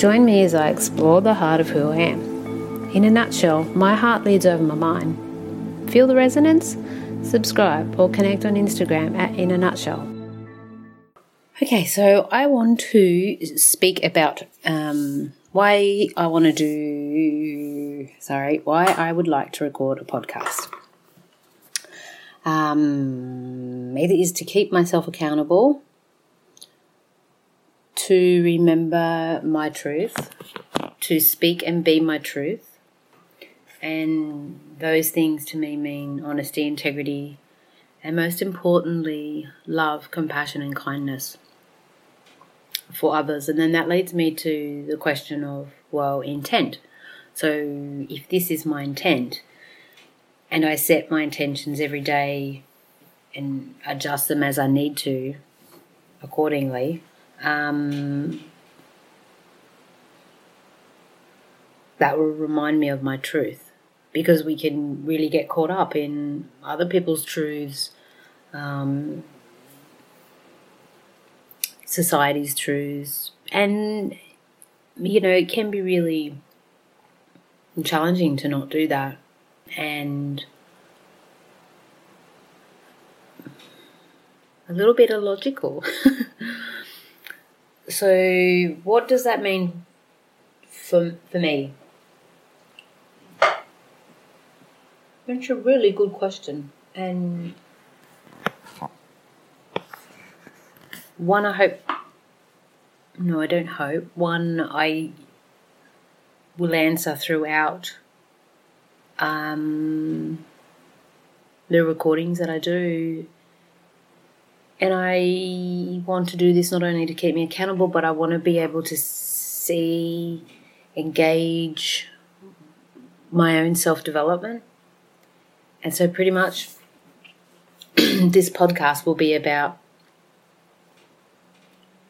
Join me as I explore the heart of who I am. In a nutshell, my heart leads over my mind. Feel the resonance? Subscribe or connect on Instagram at In a Nutshell. Okay, so I want to speak about um, why I want to do, sorry, why I would like to record a podcast. Um, either is to keep myself accountable, to remember my truth, to speak and be my truth, and those things to me mean honesty, integrity, and most importantly, love, compassion, and kindness for others. And then that leads me to the question of, well, intent. So if this is my intent, and I set my intentions every day and adjust them as I need to accordingly, um, that will remind me of my truth because we can really get caught up in other people's truths. Um, society's truths. And, you know, it can be really challenging to not do that. And a little bit illogical. so, what does that mean for, for me? That's a really good question. And one I hope no, I don't hope. One I will answer throughout um, the recordings that I do. And I want to do this not only to keep me accountable, but I want to be able to see, engage my own self development. And so, pretty much, this podcast will be about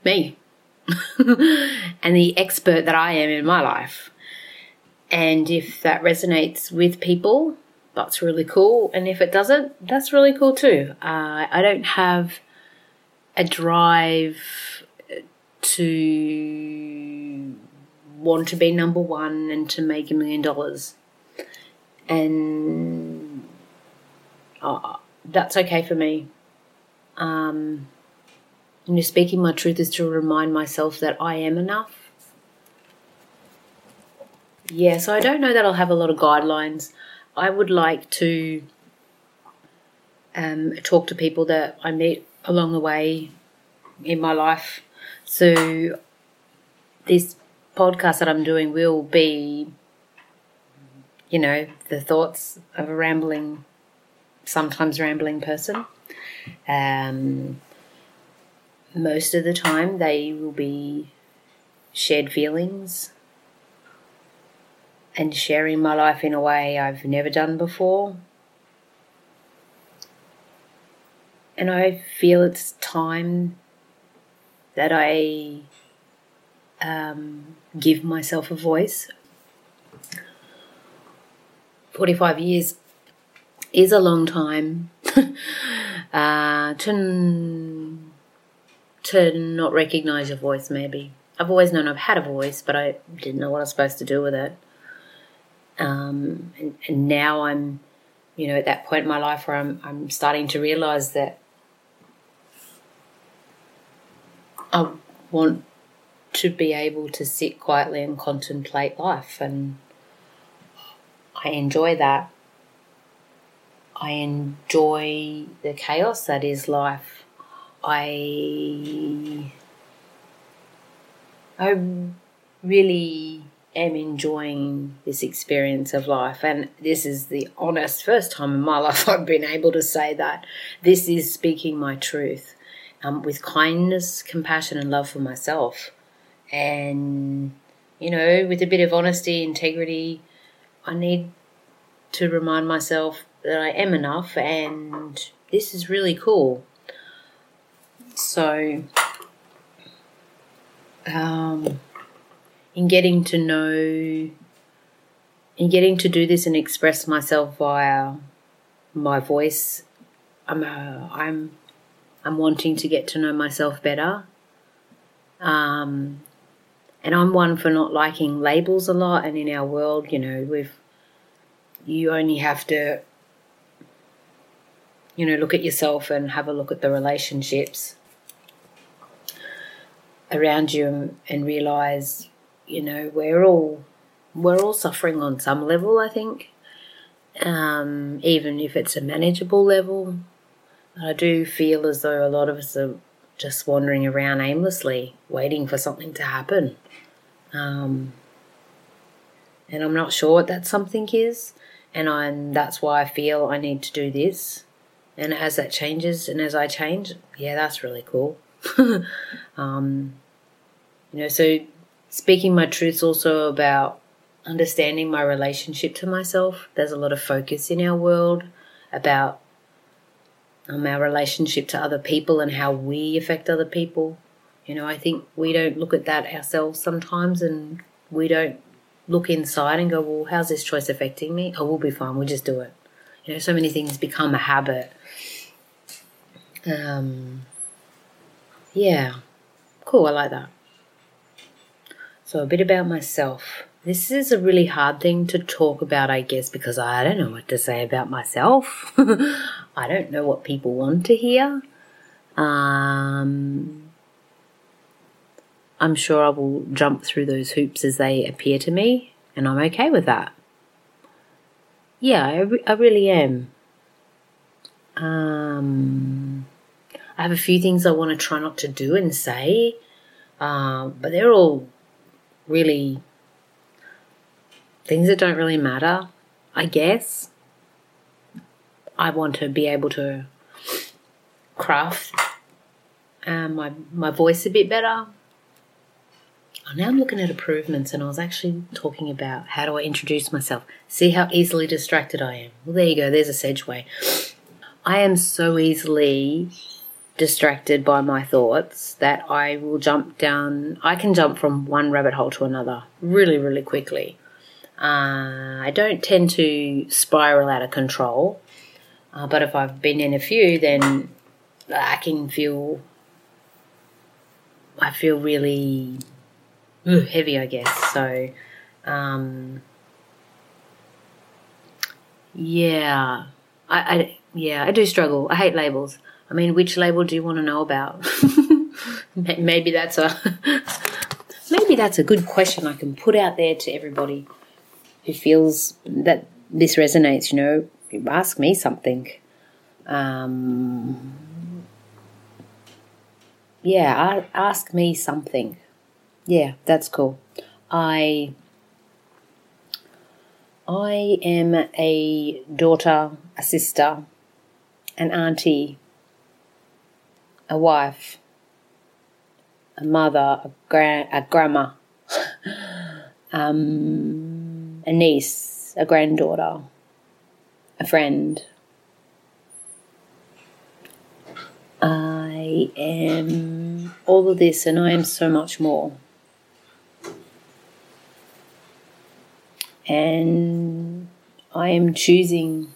me and the expert that I am in my life. And if that resonates with people, that's really cool. And if it doesn't, that's really cool too. Uh, I don't have a drive to want to be number one and to make a million dollars. And uh, that's okay for me. Um, and you're speaking my truth is to remind myself that I am enough. Yeah, so I don't know that I'll have a lot of guidelines. I would like to um, talk to people that I meet along the way in my life. So this podcast that I'm doing will be, you know, the thoughts of a rambling, sometimes rambling person. Um, most of the time they will be shared feelings and sharing my life in a way I've never done before. And I feel it's time that I um, give myself a voice. 45 years is a long time uh, to to not recognize your voice, maybe. I've always known I've had a voice, but I didn't know what I was supposed to do with it. Um, and, and now I'm, you know, at that point in my life where I'm, I'm starting to realize that I want to be able to sit quietly and contemplate life, and I enjoy that. I enjoy the chaos that is life I I really am enjoying this experience of life and this is the honest first time in my life I've been able to say that this is speaking my truth um, with kindness compassion and love for myself. And you know with a bit of honesty integrity I need to remind myself that I am enough and this is really cool. So, um, in getting to know, in getting to do this and express myself via my voice, I'm, uh, I'm, I'm wanting to get to know myself better. Um, and I'm one for not liking labels a lot. And in our world, you know, we've you only have to, you know, look at yourself and have a look at the relationships around you and, and realize, you know, we're all we're all suffering on some level. I think, um, even if it's a manageable level. I do feel as though a lot of us are just wandering around aimlessly, waiting for something to happen. Um, and I'm not sure what that something is, and I'm, that's why I feel I need to do this. And as that changes and as I change, yeah, that's really cool. um, you know, so speaking my truth's also about understanding my relationship to myself. There's a lot of focus in our world about um, our relationship to other people and how we affect other people. You know, I think we don't look at that ourselves sometimes and we don't look inside and go, well, how's this choice affecting me? Oh, we'll be fine. We'll just do it. You know, so many things become a habit. Um, yeah, cool. I like that. So, a bit about myself. This is a really hard thing to talk about, I guess, because I don't know what to say about myself. I don't know what people want to hear. Um, I'm sure I will jump through those hoops as they appear to me, and I'm okay with that. Yeah, I, re- I really am. Um, I have a few things I want to try not to do and say, um, but they're all really things that don't really matter, I guess. I want to be able to craft um, my my voice a bit better. Oh, now I'm looking at improvements, and I was actually talking about how do I introduce myself. See how easily distracted I am. Well, there you go. There's a segue. I am so easily distracted by my thoughts that I will jump down. I can jump from one rabbit hole to another really, really quickly. Uh, I don't tend to spiral out of control. Uh, but if I've been in a few, then I can feel, I feel really heavy, I guess. So, um, yeah, I, I, yeah, I do struggle. I hate labels. I mean, which label do you want to know about? maybe that's a, maybe that's a good question I can put out there to everybody who feels that this resonates. You know, ask me something. Um, yeah, ask me something. Yeah, that's cool. I I am a daughter, a sister, an auntie, a wife, a mother, a, gra- a grandma, um, a niece, a granddaughter, a friend. I am all of this and I am so much more. And I am choosing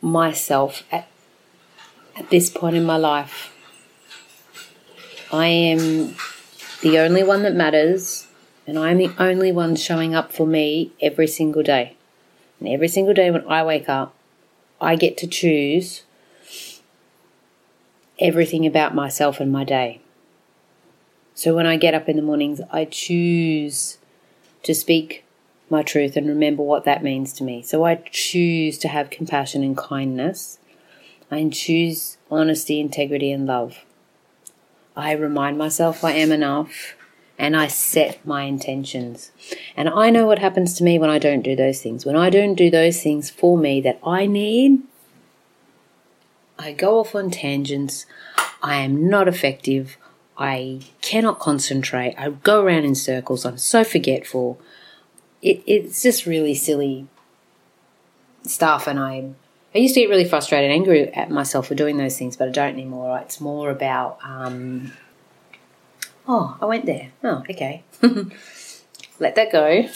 myself at, at this point in my life. I am the only one that matters, and I'm the only one showing up for me every single day. And every single day when I wake up, I get to choose everything about myself and my day. So when I get up in the mornings, I choose to speak my truth and remember what that means to me. So I choose to have compassion and kindness. I choose honesty, integrity, and love. I remind myself I am enough and I set my intentions. And I know what happens to me when I don't do those things. When I don't do those things for me that I need, I go off on tangents. I am not effective. I cannot concentrate. I go around in circles. I'm so forgetful. It, it's just really silly stuff. And I, I used to get really frustrated and angry at myself for doing those things, but I don't anymore. It's more about, um, oh, I went there. Oh, okay. Let that go.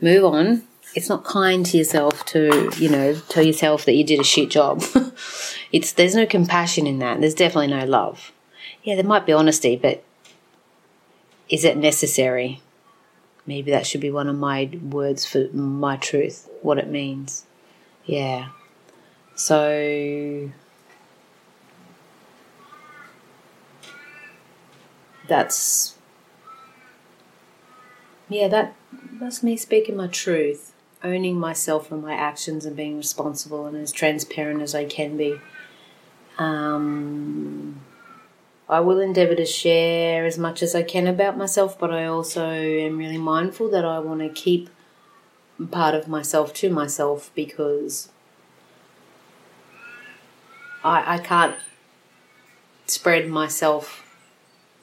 Move on. It's not kind to yourself to, you know, tell yourself that you did a shit job. it's there's no compassion in that. There's definitely no love. Yeah, there might be honesty, but is it necessary? Maybe that should be one of my words for my truth, what it means. Yeah. So that's yeah, that that's me speaking my truth, owning myself and my actions and being responsible and as transparent as I can be. Um, I will endeavour to share as much as I can about myself, but I also am really mindful that I want to keep part of myself to myself because I, I can't spread myself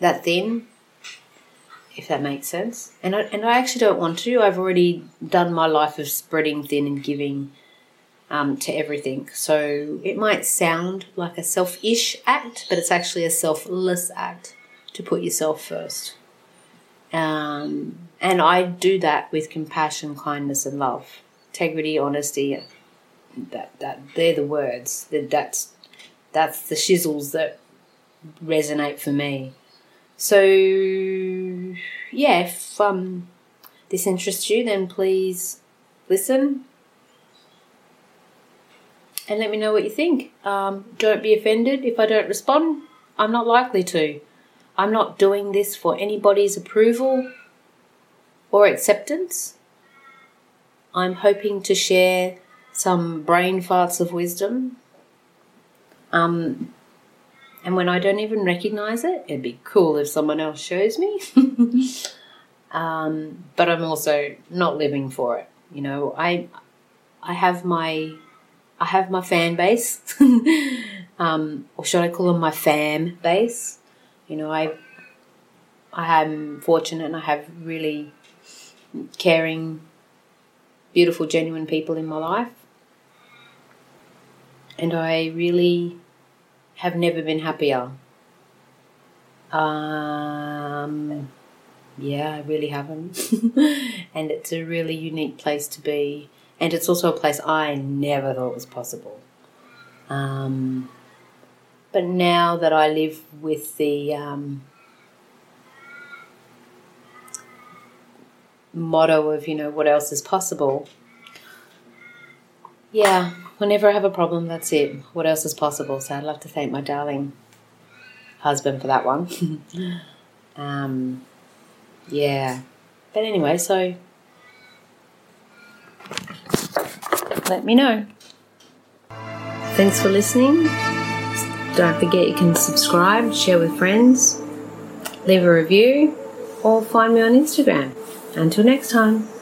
that thin, if that makes sense. And I, and I actually don't want to. I've already done my life of spreading thin and giving um, to everything. So it might sound like a selfish act, but it's actually a selfless act to put yourself first. Um, and I do that with compassion, kindness, and love, integrity, honesty. That that they're the words. That that's that's the shizzles that resonate for me. So yeah, if um, this interests you, then please listen and let me know what you think. Um, don't be offended if I don't respond. I'm not likely to. I'm not doing this for anybody's approval or acceptance. I'm hoping to share some brain farts of wisdom. Um, and when I don't even recognize it, it'd be cool if someone else shows me. um, but I'm also not living for it. You know, I I have my I have my fan base, um, or should I call them my fam base? You know, I I am fortunate and I have really caring, beautiful, genuine people in my life, and I really have never been happier. Um, yeah, I really haven't, and it's a really unique place to be and it's also a place I never thought was possible. Um, but now that I live with the um, motto of, you know, what else is possible, yeah, whenever I have a problem, that's it. What else is possible? So I'd love to thank my darling husband for that one. um, yeah. But anyway, so let me know. Thanks for listening. Don't forget you can subscribe, share with friends, leave a review, or find me on Instagram. Until next time.